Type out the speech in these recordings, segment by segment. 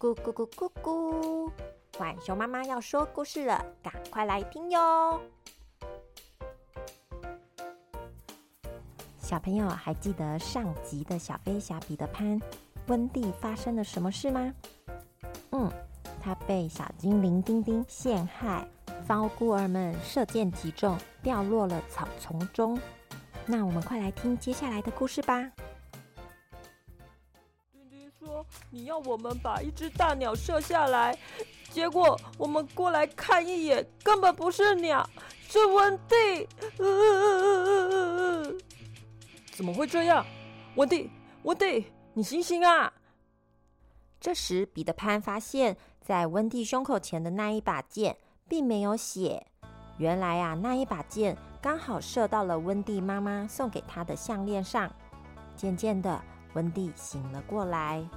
咕咕咕咕咕！浣熊妈妈要说故事了，赶快来听哟！小朋友还记得上集的小飞侠彼得潘温蒂发生了什么事吗？嗯，他被小精灵丁丁陷害，方孤儿们射箭击中，掉落了草丛中。那我们快来听接下来的故事吧。你要我们把一只大鸟射下来，结果我们过来看一眼，根本不是鸟，是温蒂。怎么会这样？温蒂，温蒂，你醒醒啊！这时，彼得潘发现，在温蒂胸口前的那一把剑并没有血。原来啊，那一把剑刚好射到了温蒂妈妈送给他的项链上。渐渐的，温蒂醒了过来。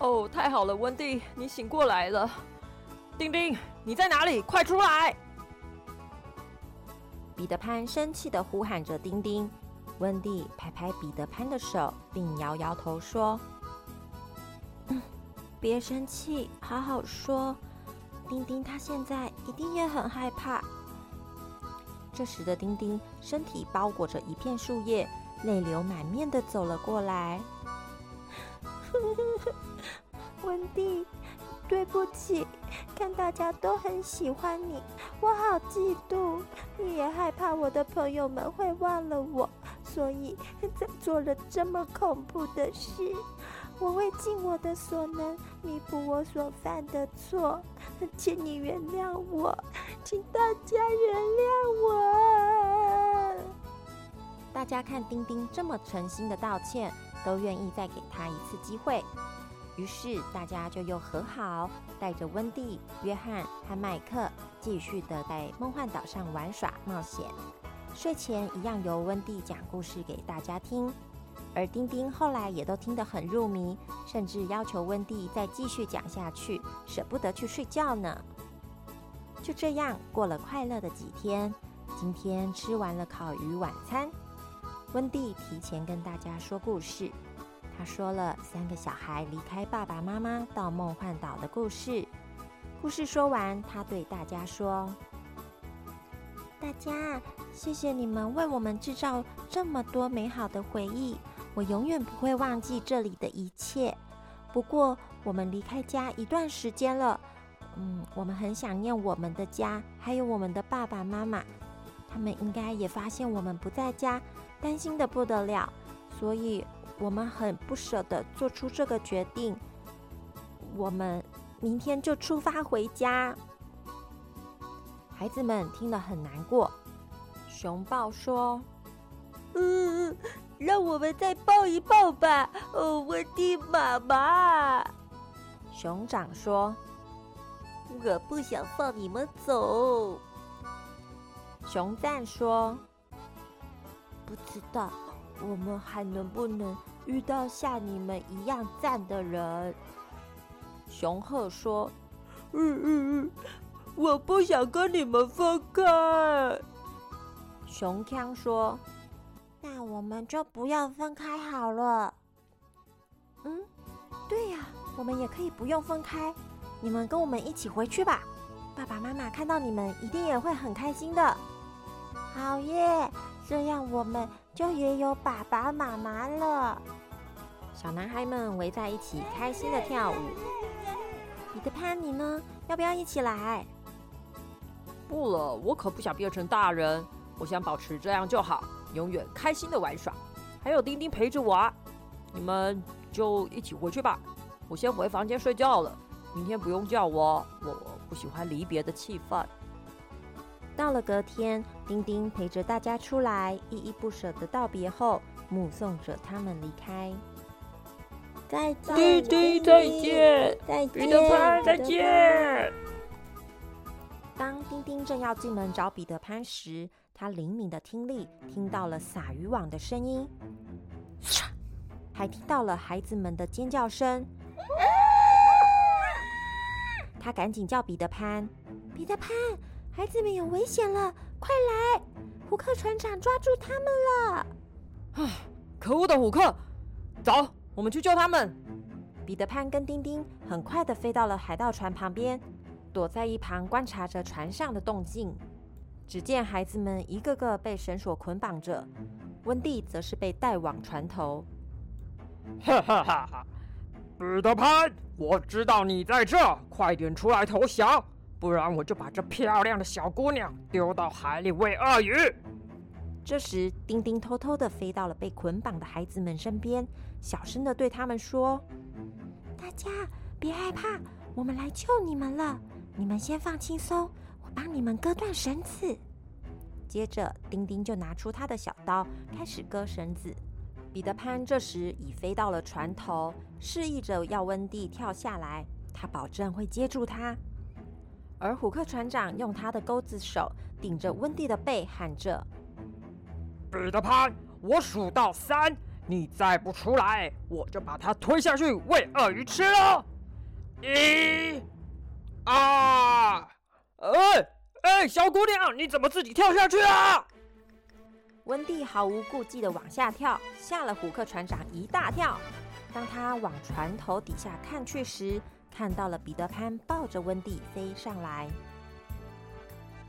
哦，太好了，温蒂，你醒过来了。丁丁，你在哪里？快出来！彼得潘生气的呼喊着丁丁。温蒂拍拍彼得潘的手，并摇摇头说：“，别生气，好好说。丁丁他现在一定也很害怕。”这时的丁丁身体包裹着一片树叶，泪流满面的走了过来。温蒂，对不起，看大家都很喜欢你，我好嫉妒，你也害怕我的朋友们会忘了我，所以才做了这么恐怖的事。我会尽我的所能弥补我所犯的错，请你原谅我，请大家原谅我。大家看丁丁这么诚心的道歉，都愿意再给他一次机会。于是大家就又和好，带着温蒂、约翰和麦克继续的在梦幻岛上玩耍冒险。睡前一样由温蒂讲故事给大家听，而丁丁后来也都听得很入迷，甚至要求温蒂再继续讲下去，舍不得去睡觉呢。就这样过了快乐的几天。今天吃完了烤鱼晚餐，温蒂提前跟大家说故事。他说了三个小孩离开爸爸妈妈到梦幻岛的故事。故事说完，他对大家说：“大家，谢谢你们为我们制造这么多美好的回忆，我永远不会忘记这里的一切。不过，我们离开家一段时间了，嗯，我们很想念我们的家，还有我们的爸爸妈妈。他们应该也发现我们不在家，担心的不得了，所以。”我们很不舍得做出这个决定，我们明天就出发回家。孩子们听了很难过。熊抱说：“嗯，让我们再抱一抱吧，哦，我的妈妈。”熊掌说：“我不想放你们走。”熊赞说：“不知道我们还能不能。”遇到像你们一样赞的人，熊鹤说：“嗯嗯嗯，我不想跟你们分开。”熊康说：“那我们就不要分开好了。”嗯，对呀，我们也可以不用分开。你们跟我们一起回去吧。爸爸妈妈看到你们一定也会很开心的。好耶！这样我们就也有爸爸妈妈了。小男孩们围在一起，开心的跳舞。你的潘，你呢？要不要一起来？不了，我可不想变成大人。我想保持这样就好，永远开心的玩耍。还有丁丁陪着我啊！你们就一起回去吧。我先回房间睡觉了。明天不用叫我，我不喜欢离别的气氛。到了隔天，丁丁陪着大家出来，依依不舍的道别后，目送着他们离开。再见，丁丁再见，再见，彼得潘再见。当丁丁正要进门找彼得潘时，他灵敏的听力听到了撒渔网的声音，还听到了孩子们的尖叫声。他赶紧叫彼得潘，彼得潘。孩子们有危险了，快来！虎克船长抓住他们了！啊，可恶的虎克！走，我们去救他们。彼得潘跟丁丁很快的飞到了海盗船旁边，躲在一旁观察着船上的动静。只见孩子们一个个被绳索捆绑着，温蒂则是被带往船头。哈哈哈哈！彼得潘，我知道你在这，快点出来投降，不然我就把这漂亮的小姑娘丢到海里喂鳄鱼。这时，丁丁偷偷的飞到了被捆绑的孩子们身边，小声的对他们说：“大家别害怕，我们来救你们了。你们先放轻松，我帮你们割断绳子。”接着，丁丁就拿出他的小刀，开始割绳子。彼得潘这时已飞到了船头，示意着要温蒂跳下来，他保证会接住他。而虎克船长用他的钩子手顶着温蒂的背，喊着。彼得潘，我数到三，你再不出来，我就把它推下去喂鳄鱼吃了。一、二，哎哎，小姑娘，你怎么自己跳下去啊？温蒂毫无顾忌的往下跳，吓了虎克船长一大跳。当他往船头底下看去时，看到了彼得潘抱着温蒂飞上来。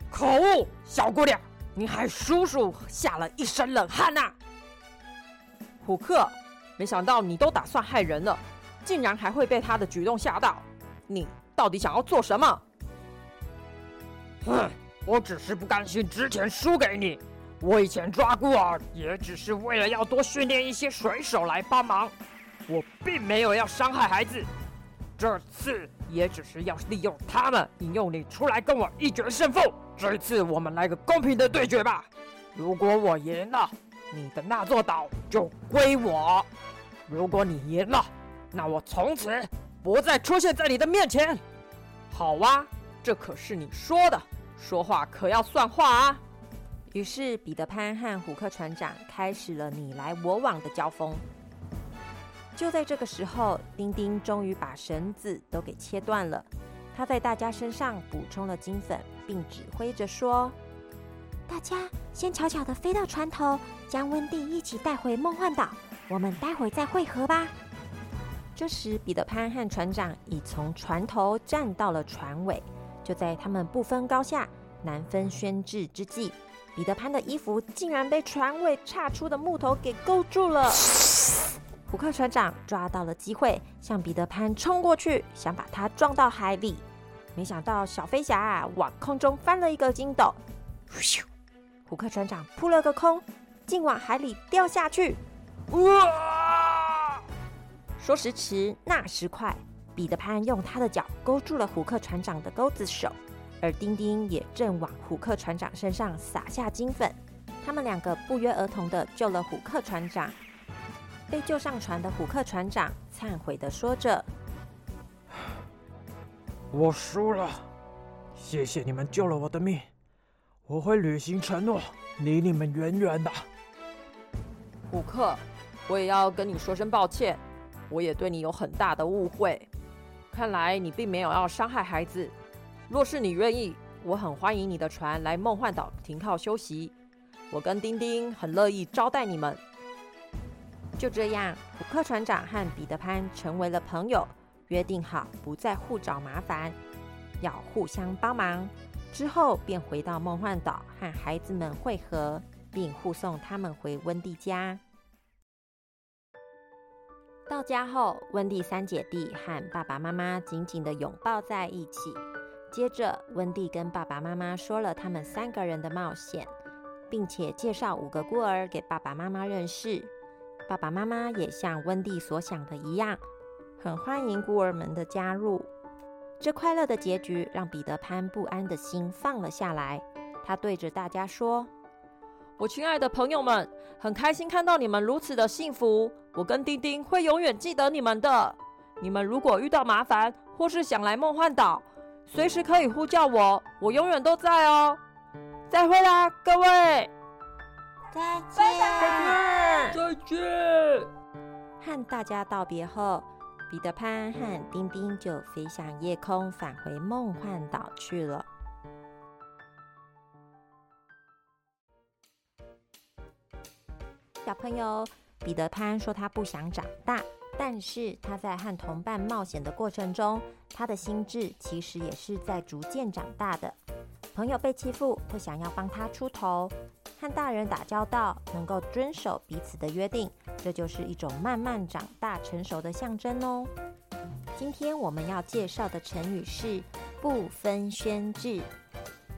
可恶，小姑娘！你害叔叔吓了一身冷汗呐！虎克，没想到你都打算害人了，竟然还会被他的举动吓到。你到底想要做什么？哼，我只是不甘心之前输给你。我以前抓孤儿也只是为了要多训练一些水手来帮忙，我并没有要伤害孩子。这次也只是要利用他们，引诱你出来跟我一决胜负。这次我们来个公平的对决吧！如果我赢了，你的那座岛就归我；如果你赢了，那我从此不再出现在你的面前。好啊，这可是你说的，说话可要算话啊！于是彼得潘和虎克船长开始了你来我往的交锋。就在这个时候，丁丁终于把绳子都给切断了。他在大家身上补充了金粉，并指挥着说：“大家先悄悄地飞到船头，将温蒂一起带回梦幻岛。我们待会再会合吧。”这时，彼得潘和船长已从船头站到了船尾。就在他们不分高下、难分轩轾之际，彼得潘的衣服竟然被船尾岔出的木头给勾住了。虎克船长抓到了机会，向彼得潘冲过去，想把他撞到海里。没想到小飞侠啊往空中翻了一个筋斗，咻！虎克船长扑了个空，竟往海里掉下去。哇！说时迟，那时快，彼得潘用他的脚勾住了虎克船长的钩子手，而丁丁也正往虎克船长身上撒下金粉。他们两个不约而同的救了虎克船长。被救上船的虎克船长忏悔的说着：“ 我输了，谢谢你们救了我的命，我会履行承诺，离你们远远的。”虎克，我也要跟你说声抱歉，我也对你有很大的误会。看来你并没有要伤害孩子。若是你愿意，我很欢迎你的船来梦幻岛停靠休息。我跟丁丁很乐意招待你们。就这样，虎克船长和彼得潘成为了朋友，约定好不再互找麻烦，要互相帮忙。之后便回到梦幻岛和孩子们会合，并护送他们回温蒂家。到家后，温蒂三姐弟和爸爸妈妈紧紧的拥抱在一起。接着，温蒂跟爸爸妈妈说了他们三个人的冒险，并且介绍五个孤儿给爸爸妈妈认识。爸爸妈妈也像温蒂所想的一样，很欢迎孤儿们的加入。这快乐的结局让彼得潘不安的心放了下来。他对着大家说：“我亲爱的朋友们，很开心看到你们如此的幸福。我跟丁丁会永远记得你们的。你们如果遇到麻烦或是想来梦幻岛，随时可以呼叫我，我永远都在哦。再会啦，各位。”再见，再见。和大家道别后，彼得潘和丁丁就飞向夜空，返回梦幻岛去了。小朋友，彼得潘说他不想长大，但是他在和同伴冒险的过程中，他的心智其实也是在逐渐长大的。朋友被欺负，会想要帮他出头；和大人打交道，能够遵守彼此的约定，这就是一种慢慢长大成熟的象征哦。今天我们要介绍的成语是“不分轩轾”，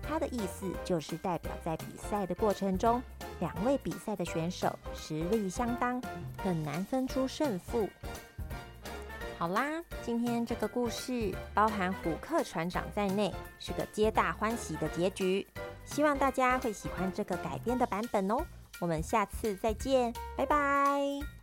它的意思就是代表在比赛的过程中。两位比赛的选手实力相当，很难分出胜负。好啦，今天这个故事包含虎克船长在内，是个皆大欢喜的结局。希望大家会喜欢这个改编的版本哦。我们下次再见，拜拜。